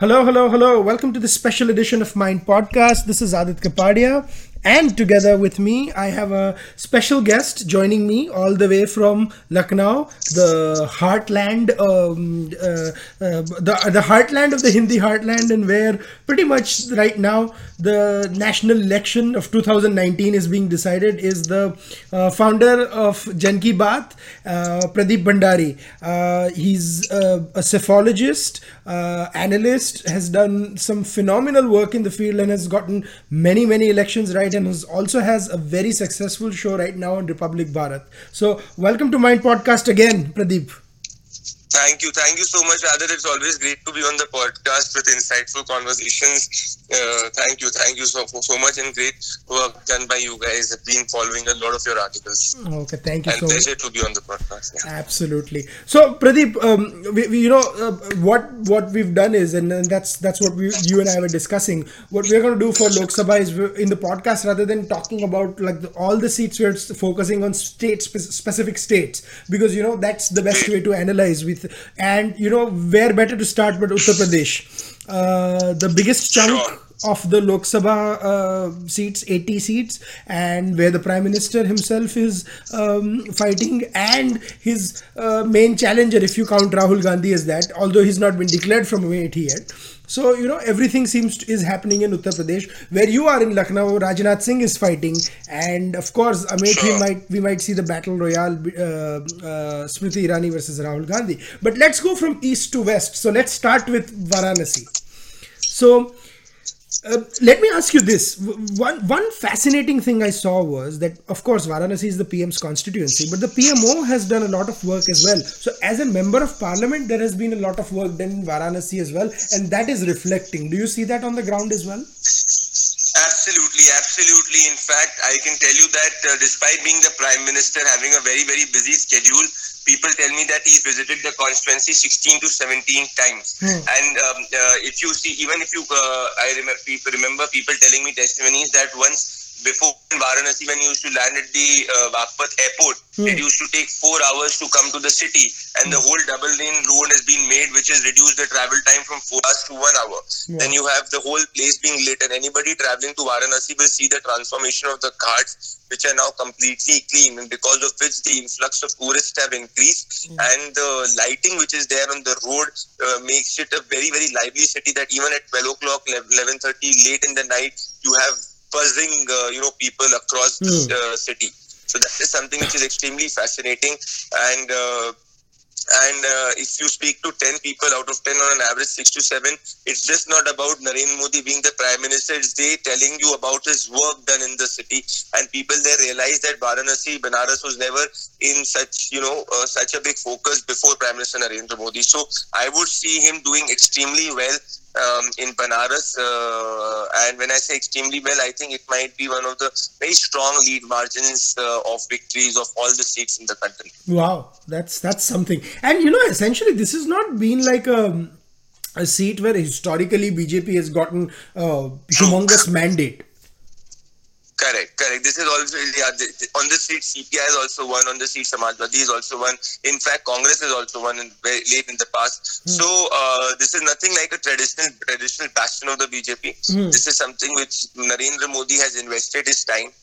Hello, hello, hello. Welcome to the special edition of Mind Podcast. This is Aadit Kapadia. And together with me, I have a special guest joining me all the way from Lucknow, the heartland, um, uh, uh, the, the heartland of the Hindi heartland, and where pretty much right now the national election of 2019 is being decided, is the uh, founder of Jan Baat, uh, Pradeep Bhandari. Uh, he's a psephologist, uh, analyst, has done some phenomenal work in the field, and has gotten many, many elections right and who also has a very successful show right now on Republic Bharat. So, welcome to Mind Podcast again, Pradeep. Thank you. Thank you so much, Aadit. It's always great to be on the podcast with insightful conversations. Uh, thank you. Thank you so, so much and great work done by you guys. I've been following a lot of your articles. Okay, thank you and so pleasure much. to be on the podcast. Yeah. Absolutely. So, Pradeep, um, we, we, you know uh, what what we've done is, and, and that's that's what we, you and I were discussing. What we're going to do for Lok Sabha is in the podcast, rather than talking about like the, all the seats, we're focusing on state spe- specific states because you know that's the best way to analyze And you know where better to start but Uttar Pradesh, uh, the biggest chunk Sure. of the Lok Sabha uh, seats, 80 seats, and where the Prime Minister himself is um, fighting, and his uh, main challenger, if you count Rahul Gandhi as that, although he's not been declared from Amethi yet. So you know everything seems to, is happening in Uttar Pradesh. Where you are in Lucknow, Rajnath Singh is fighting, and of course Amethi Sure. might we might see the battle royale, uh, uh, Smriti Irani versus Rahul Gandhi. But let's go from east to west. So let's start with Varanasi. So uh, let me ask you this. One one fascinating thing I saw was that, of course, Varanasi is the PM's constituency, but the PMO has done a lot of work as well. So, as a member of parliament, there has been a lot of work done in Varanasi as well, and that is reflecting. Do you see that on the ground as well? Absolutely, absolutely. In fact, I can tell you that uh, despite being the Prime Minister having a very, very busy schedule, people tell me that he's visited the constituency 16 to 17 times. Hmm. And um, uh, if you see, even if you, uh, I remember, people remember people telling me testimonies that once before in Varanasi, when he used to land at the uh, airport, Hmm. it used to take four hours to come to the city, and the whole double lane road has been made, which has reduced the travel time from four hours to one hour. Yeah. Then you have the whole place being lit, and anybody traveling to Varanasi will see the transformation of the ghats, which are now completely clean, and because of which the influx of tourists have increased, and the lighting which is there on the road uh, makes it a very very lively city. That even at 12 o'clock, 11:30 late in the night, you have buzzing, uh, you know, people across the Hmm. uh, city. So that is something which is extremely fascinating, and. Uh, and uh, if you speak to 10 people out of 10 on an average 6 to 7 it's just not about narendra modi being the prime minister it's they telling you about his work done in the city and people there realize that varanasi banaras was never in such you know uh, such a big focus before prime minister narendra modi so i would see him doing extremely well um, in Banaras, uh, and when I say extremely well, I think it might be one of the very strong lead margins uh, of victories of all the seats in the country. Wow, that's that's something. And you know, essentially, this has not been like a a seat where historically BJP has gotten a humongous mandate. Correct, correct. This is also yeah. On the seat, CPI is also won. On the seat, Samajwadi is also won. In fact, Congress is also won in, very late in the past. So uh, this is nothing like a traditional traditional bastion of the BJP. Hmm. This is something which Narendra Modi has invested his time.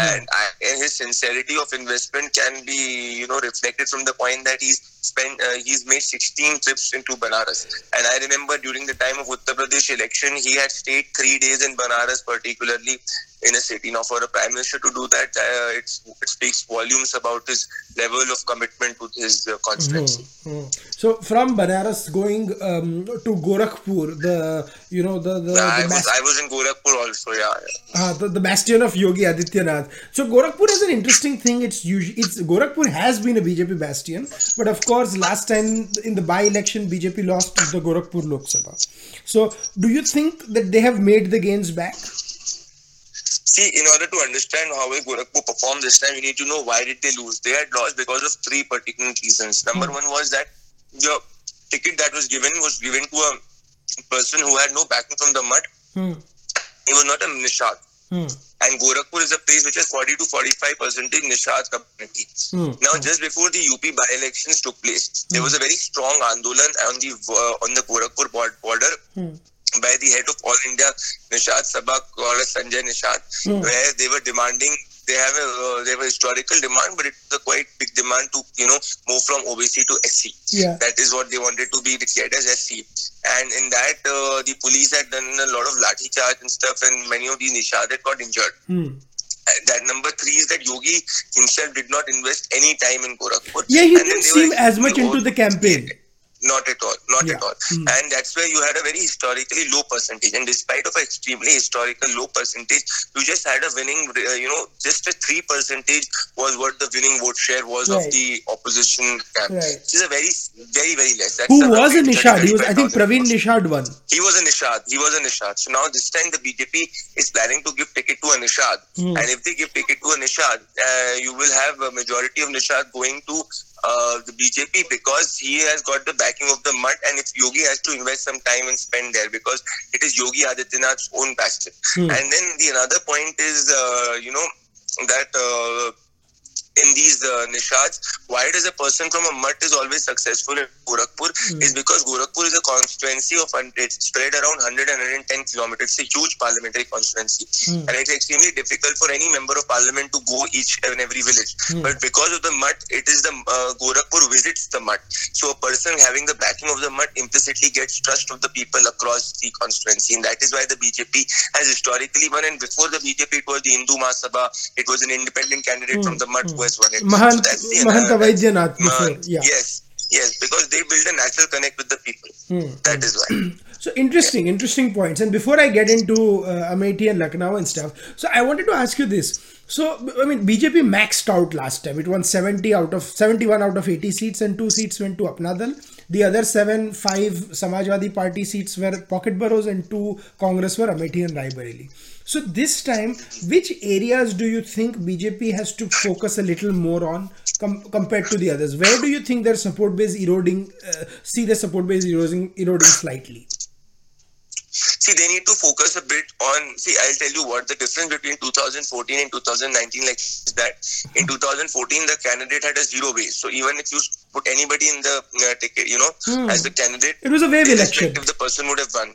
And, I, and his sincerity of investment can be, you know, reflected from the point that he's spent, uh, he's made 16 trips into Banaras. And I remember during the time of Uttar Pradesh election, he had stayed three days in Banaras, particularly in a city. Now, for a prime minister to do that, uh, it's, it speaks volumes about his level of commitment to his uh, constituency. Hmm. So from Banaras going um, to Gorakhpur, the you know the the, I the, was I was in Gorakhpur also, yeah. yeah. uh, the, the bastion of Yogi Adityanath. So Gorakhpur is an interesting thing. It's usually it's Gorakhpur has been a BJP bastion, but of course last time in the by-election BJP lost the Gorakhpur Lok Sabha. So do you think that they have made the gains back? See, in order to understand how will Gorakhpur performed this time, you need to know why did they lose. They had lost because of three particular reasons. Number one was that the ticket that was given was given to a person who had no backing from the mutt. Hmm. He was not a nishad. Hmm. and Gorakhpur is a place which has 40 to 45 percentage Nishad community. Hmm. Now, just before the UP by-elections took place, there was a very strong andolan on the uh, on the Gorakhpur border Hmm. By the head of All India Nishad Sabha called as Sanjay Nishad, Hmm. where they were demanding. They have a uh, they have a historical demand, but it's a quite big demand to you know move from OBC to SC. Yeah. That is what they wanted to be declared as SC. And in that, uh, the police had done a lot of lathi charge and stuff, and many of these Nishad had got injured. Hmm. That number three is that Yogi himself did not invest any time in Gorakhpur. Yeah, he And didn't seem were- as much into the campaign. Not at all. Not Yeah. at all. Hmm. And that's where you had a very historically low percentage. And despite of an extremely historical low percentage, you just had a winning, uh, you know, just a 3 percentage was what the winning vote share was Right. of the opposition camp. Right. Which is a very, very, very less. That's Who was a Nishad? He was, I think, Praveen. Nishad won. He was a Nishad. He was a Nishad. So now this time the BJP is planning to give ticket to a Nishad. Hmm. And if they give ticket to a Nishad, uh, you will have a majority of Nishad going to uh, the BJP because he has got the backing of the mutt and if Yogi has to invest some time and spend there because it is Yogi Adityanath's own bastion. Hmm. And then the another point is, uh, you know, that uh, in these uh, nishads, why does a person from a mutt is always successful in Gorakhpur is because Gorakhpur is a constituency of it's spread around 100 and 110 kilometers. It's a huge parliamentary constituency, Hmm. and it's extremely difficult for any member of parliament to go each and every village. But because of the mutt, it is the uh, Gorakhpur visits the mutt. So a person having the backing of the mutt implicitly gets trust of the people across the constituency, and that is why the BJP has historically won. And before the BJP, it was the Hindu Mahasabha. It was an independent candidate from the mutt won. Mahant, So that's the Mahanta another- Vaidyanath before. Mahant, Yeah. Yes, yes, because they build a natural connect with the people. Hmm. That is why. So interesting, interesting points. And before I get into uh, Amethi and Lucknow and stuff, so I wanted to ask you this. So I mean, BJP maxed out last time. It won 70 out of 71 out of 80 seats, and two seats went to Apna Dal. The other seven, five Samajwadi Party seats were pocket boroughs, and two Congress were Amethi and Raebareli. So this time, which areas do you think BJP has to focus a little more on com- compared to the others? Where do you think their support base eroding? Uh, see the support base eroding, eroding slightly. See, they need to focus a bit on. See, I'll tell you what the difference between 2014 and 2019 like is that in 2014 the candidate had a zero base. So even if you put anybody in the uh, ticket, you know, Hmm. as the candidate, It was a wave election. the person would have won.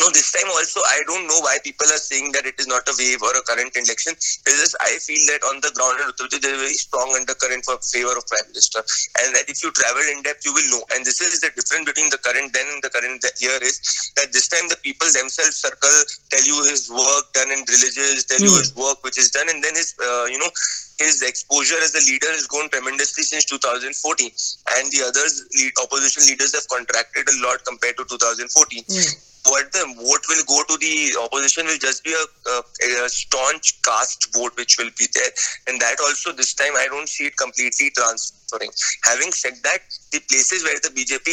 No, this time also, I don't know why people are saying that it is not a wave or a current election. It's just I feel that on the ground in Uttar Pradesh, there is a very strong undercurrent for favor of Prime Minister. And that if you travel in depth, you will know. And this is the difference between the current then and the current year is that this time the people themselves circle, tell you his work done in villages, tell you Hmm. his work which is done, and then his, uh, you know, his exposure as a leader has grown tremendously since 2014. And the others, lead, opposition leaders have contracted a lot compared to 2014 what the vote will go to the opposition will just be a, a, a staunch caste vote which will be there. And that also this time i don't see it completely transferring. Having said that the places where the bjp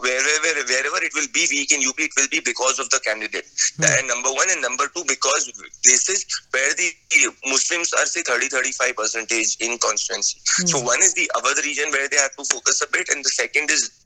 wherever wherever it will be weak in up it will be because of the candidate. Hmm. Uh, and number one and number two because places where the muslims are say 30 35 percentage in constituency. Hmm. So one is the other region where they have to focus a bit and the second is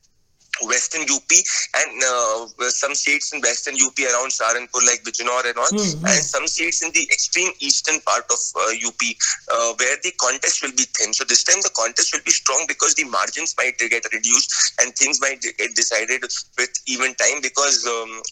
Western UP and uh, some states in Western UP around Saharanpur like Bijnor and all, Mhm. and some states in the extreme eastern part of uh, UP uh, where the contest will be thin. So this time the contest will be strong because the margins might get reduced and things might get decided with even time because. Um,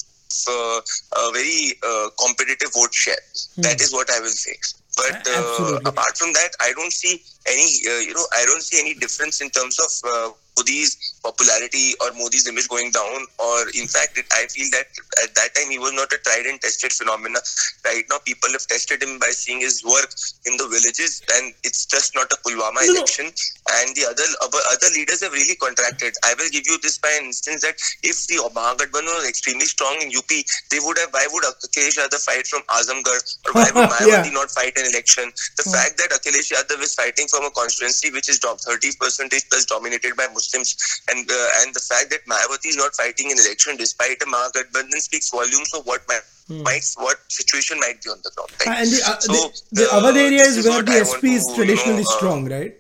uh, a very uh, competitive vote share. That is what I will say. But uh, apart from that, I don't see any. Uh, you know, I don't see any difference in terms of uh, Modi's popularity or Modi's image going down. Or in fact, it, I feel that at that time he was not a tried and tested phenomena. Right now, people have tested him by seeing his work in the villages, and it's just not a Pulwama No, election. And the other uh, other other leaders have really contracted. I will give you this by an instance that if the Mahagathbandhan was extremely strong in UP, they would have. Why would Akhilesh Yadav fight from Azamgarh, or why would Yeah. Mayawati not fight an election? The hmm. fact that Akhilesh Yadav is fighting from a constituency which is 30 percentage plus dominated by Muslims, and uh, and the fact that Mayawati is not fighting an election despite a Mahagathbandhan speaks volumes of what might, might what situation might be on the ground. Right? And the, uh, So, the, the uh, Awadh area is is where the SP is you traditionally know, uh, strong, right?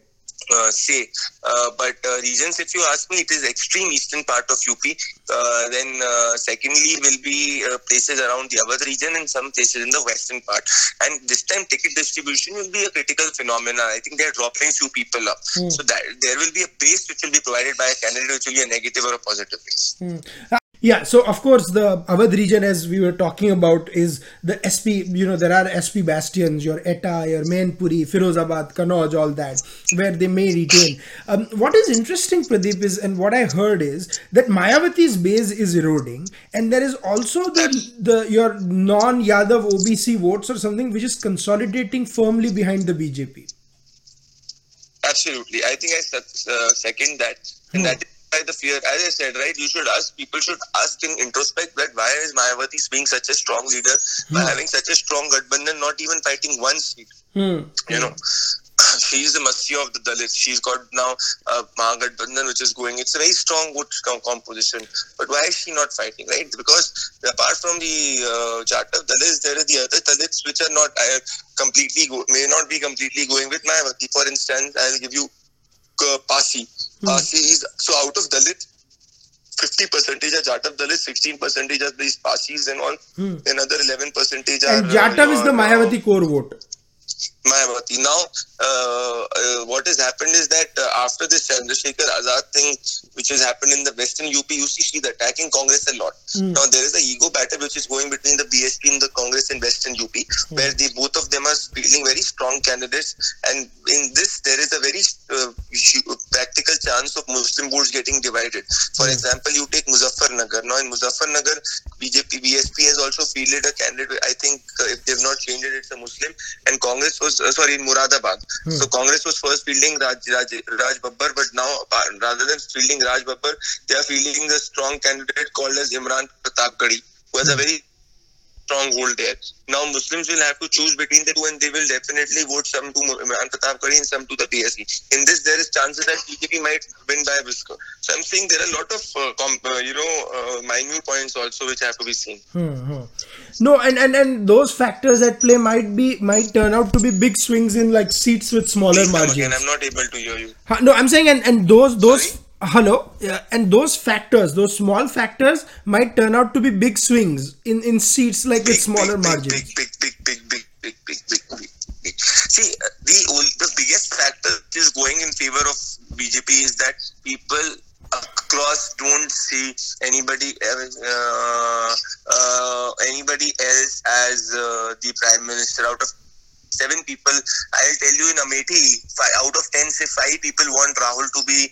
Uh, say. Uh, but uh, regions, if you ask me, it is extreme eastern part of UP. Uh, then uh, secondly will be uh, places around the Awadh region and some places in the western part. And this time ticket distribution will be a critical phenomenon. I think they're dropping few people up. Hmm. So that there will be a base which will be provided by a candidate which will be a negative or a positive base. Yeah, so of course the Awadh region, as we were talking about, is the SP. You know, there are SP bastions, your Etah, your Mainpuri, Firozabad, Kannauj, all that, where they may retain. Um, what is interesting, Pradeep, is and what I heard is that Mayawati's base is eroding, and there is also the the your non-Yadav OBC votes or something which is consolidating firmly behind the BJP. Absolutely. I think I uh, second that. And that why the fear, as I said, right, you should ask, people should ask in introspect that why is Mayawati being such a strong leader by having such a strong Gathbandhan, not even fighting one seat. Hmm. You know, she's the Masiya of the Dalits. She's got now uh, Mahagathbandhan, which is going. It's a very strong com- composition. But why is she not fighting, right? Because apart from the uh, Jatav Dalits, there are the other Dalits which are not uh, completely, go- may not be completely going with Mayawati. For instance, I'll give you uh, Pasi. Pasi is, so out of Dalit, 50 percentage are Jatav Dalits, 16 percentage are these Pasis and all. Another 11 percentage are. And uh, Jatav is the your, uh, Mayawati core vote. Mayawati. Now, uh, uh, what has happened is that uh, after this Chandrasekhar Azad thing, which has happened in the Western UP, you see she's attacking Congress a lot. Now, there is an ego battle which is going between the BSP and the Congress in Western UP, where they both of them are fielding very strong candidates. And in this, there is a very uh, practical chance of Muslim votes getting divided. For example, you take Muzaffarnagar. Now, in Muzaffarnagar, BJP, BSP has also fielded a candidate. I think uh, if they've not changed it, it's a Muslim. And Congress was, uh, sorry, in Muradabad. Hmm. So Congress was first fielding Raj, Raj, Raj Babbar, but now uh, rather than fielding Raj Babbar, they are fielding a strong candidate called as Imran Pratap Gadi, who has hmm. a very strong hold there. Now Muslims will have to choose between the two, and they will definitely vote some to Imran Pratapgarhi and some to the PSC. In this, there is chances that BJP might win by a whisker. So I'm saying there are a lot of uh, com- uh, you know uh, minute points also which have to be seen. Hmm, No, and, and and those factors at play might be might turn out to be big swings in like seats with smaller Please come again. margins. I'm not able to hear you. Ha- No, I'm saying and and those those Sorry? Hello yeah, and those factors, those small factors might turn out to be big swings in in seats like with smaller big, margins. Big, big, big, big, big, big, big, big, big, big. See, uh, the the biggest factor which is going in favor of BJP is that people across don't see anybody uh, uh, anybody else as uh, the prime minister out of seven people i'll tell you in amethi five, out of 10 say five people want rahul to be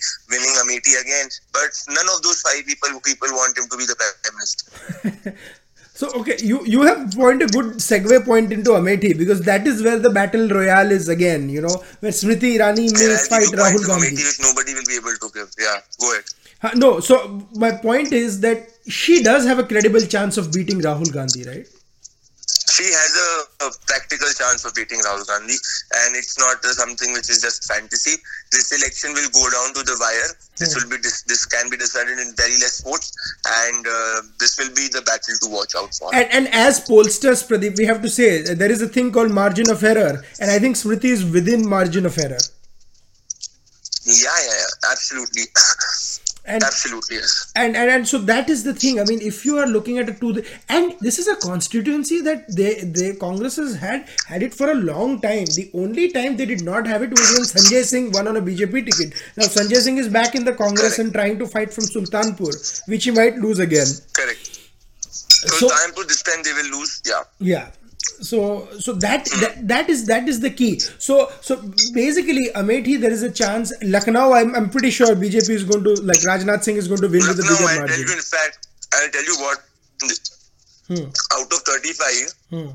winning amethi again but none of those five people people want him to be the prime minister So okay, you you have point a good segue point into Amethi because that is where the battle royale is again. You know where Smriti Irani may I'll fight Rahul Gandhi. Amethi which nobody will be able to give. Yeah, go ahead. Ha, no, so my point is that she does have a credible chance of beating Rahul Gandhi, right? She has a, practical chance of beating Rahul Gandhi, and it's not uh, something which is just fantasy. This election will go down to the wire. This will be this, this can be decided in very less votes, and uh, this will be the battle to watch out for. And, and as pollsters, Pradeep, we have to say there is a thing called margin of error, and I think Smriti is within margin of error. Yeah, yeah, yeah, absolutely, And absolutely, yes. and, and and so that is the thing. I mean, if you are looking at a two, and this is a constituency that they the Congress has had had it for a long time. The only time they did not have it was when Sanjay Singh won on a BJP ticket. Now Sanjay Singh is back in the Congress Correct. and trying to fight from Sultanpur, which he might lose again. Correct. So, to this time they will lose. Yeah. yeah so so that, that that is that is the key so so basically amethi there is a chance lucknow i'm, I'm pretty sure bjp is going to like rajnath singh is going to win with a Lucknow, bigger I'll tell margin you. In fact, I'll tell you what. Hmm. Out of 35, Hmm.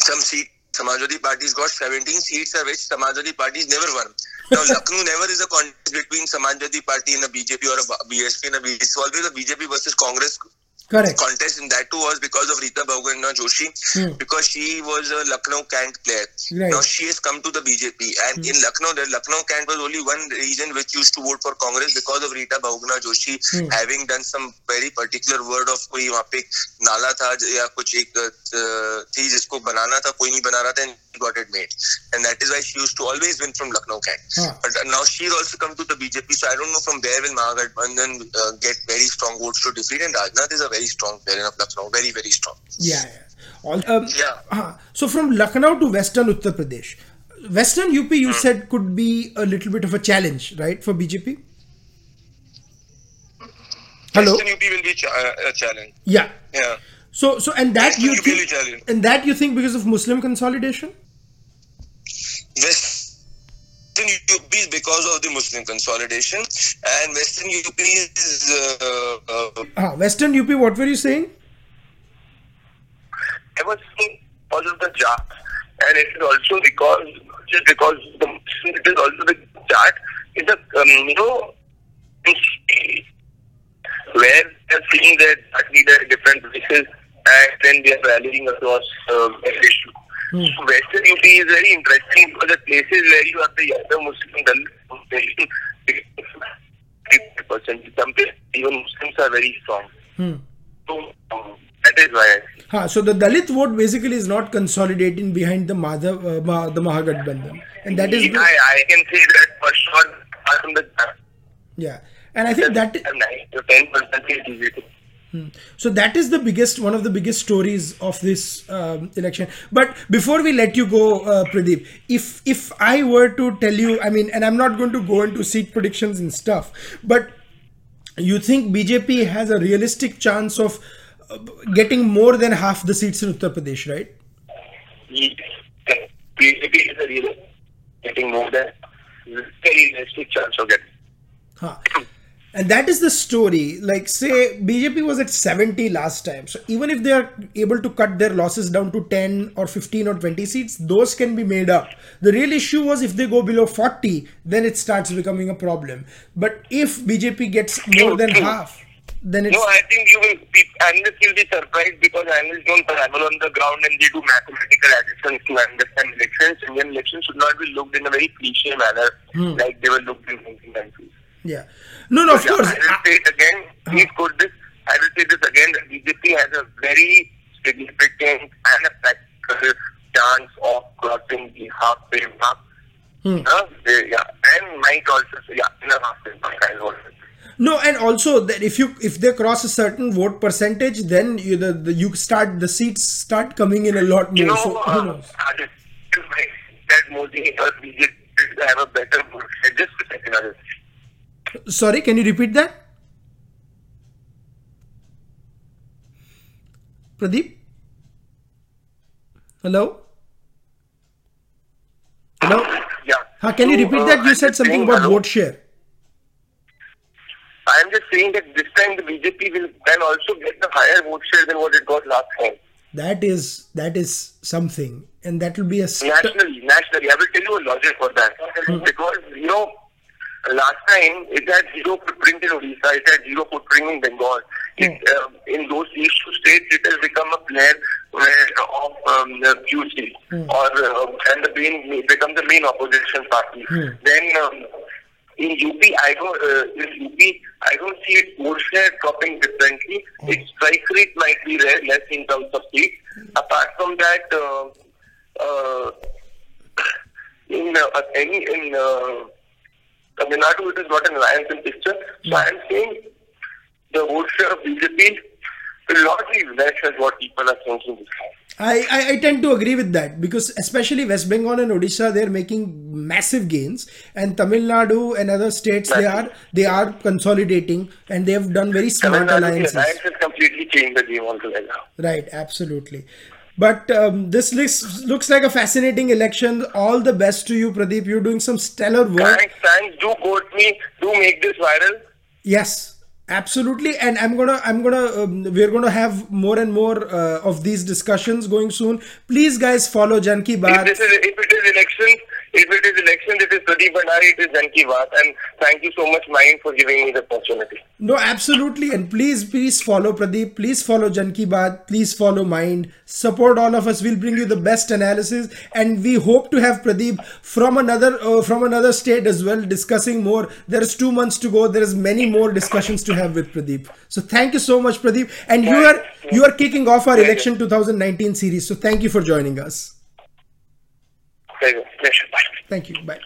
some seat Samajwadi Party's got 17 seats of which Samajwadi Party's never won. Now Lucknow never is a contest between Samajwadi Party and a BJP or a BSP and a BJP. It's always a BJP versus Congress correct contest and that too was because of Rita Bhagwana Joshi Hmm. because she was a Lucknow Cant player. Right. Now she has come to the BJP and in Lucknow the Lucknow Cant was only one region which used to vote for Congress because of Rita Bhagwana Joshi Hmm. having done some very particular word of कोई वहाँ पे नाला था या कुछ एक थी जिसको बनाना था कोई नहीं बना रहा था got it made, and that is why she used to always win from Lucknow Kent. Huh. But now she's also come to the BJP, so I don't know from where will Mahagathbandhan uh, get very strong votes to defeat. And Rajnath is a very strong player of Lucknow, very very strong. Yeah, yeah. All, um, Yeah. uh, so from Lucknow to Western Uttar Pradesh, Western UP you said could be a little bit of a challenge, right, for BJP? Hello. Western UP will be ch- uh, a challenge. Yeah. Yeah. So, so and that Western you UP think, and that you think because of Muslim consolidation? Western UP is because of the Muslim consolidation, and Western UP is uh, uh, Ah, Western UP. What were you saying? I was saying because of the chart, and it is also because just because the it is also the chart. It's a um, you know where they're seeing that chart leader at different places, and then they are rallying across uh, their western Dalit vote basically is not consolidating behind the Mahagathbandhan and that is I I can say that for sure from the yeah and I think that 9 10% is BJP so that is the biggest one of the biggest stories of this um, election. But before we let you go, uh, Pradeep, if if I were to tell you, I mean, and I'm not going to go into seat predictions and stuff, but you think BJP has a realistic chance of uh, getting more than half the seats in Uttar Pradesh, right? BJP is a real getting more than very realistic chance of getting. Huh. And that is the story. Like, say, BJP was at 70 last time. So, even if they are able to cut their losses down to 10 or 15 or 20 seats, those can be made up. The real issue was if they go below 40, then it starts becoming a problem. But if BJP gets more than half, then it's. No, I think you will. Be, analysts will be surprised because analysts don't travel on the ground and they do mathematical additions to understand elections. Indian elections should not be looked in a very cliche manner hmm. like they were looked in Indian countries. Yeah. No, no, of Yeah, course. I will say it again. Please quote this. I will say this again. The BJP has a very significant and a practical chance of crossing the halfway mark. Hmm. Uh, they- yeah, and might also say, yeah, in a halfway mark. I will. No, and also that if you if they cross a certain vote percentage, then you the, the you start the seats start coming in a lot more. You know, so who uh, knows? Ajit, that Modi or BJP have a better vote. Just a second. Sorry, can you repeat that? Pradeep? Hello? Hello? Yeah. Huh, can you repeat uh, that? You said something about hello? vote share. I am just saying that this time the BJP will can also get the higher vote share than what it got last time. That is that is something, and that will be a Nationally, nationally. I will tell you a logic for that. Because, you know, last time it had zero footprint in Odisha, it had zero footprint in Bengal. It, uh, in those these two states, it has become a player where, of um, QC or uh, and the main become the main opposition party. Then um, in UP, I don't uh, in UP, I don't see its vote share dropping differently. Its strike rate might be rare, less in terms of seats. Apart from that. Uh, uh, in uh, any in uh, Tamil Nadu, it is not an alliance in picture. So I am saying the vote share of BJP will not be less as what people are thinking this time. I, I, I tend to agree with that because especially West Bengal and Odisha they're making massive gains and Tamil Nadu and other states they are they are consolidating and they have done very Tamil smart Nadu, the alliances. alliance has completely changed the game altogether. Right, absolutely. But um, this looks looks like a fascinating election. All the best to you, Pradeep. You're doing some stellar work. Thanks, thanks. Do quote me. Do make this viral. Yes, absolutely. And I'm gonna I'm gonna um, we're gonna have more and more uh, of these discussions going soon. Please, guys, follow Jan Ki If this is if it is elections, if it is elections, it is Pradeep Bhandari, it is Jan Ki Baat. And thank you so much, Mind, for giving me the opportunity. No, absolutely. And please, please follow Pradeep. Please follow Jan Ki Baat. Please follow Mind. Support all of us. We'll bring you the best analysis. And we hope to have Pradeep from another uh, from another state as well, discussing more. There is two months to go. There is many more discussions to have with Pradeep. So thank you so much, Pradeep. And you are you are kicking off our election 2019 series. So thank you for joining us. Thank you. Bye.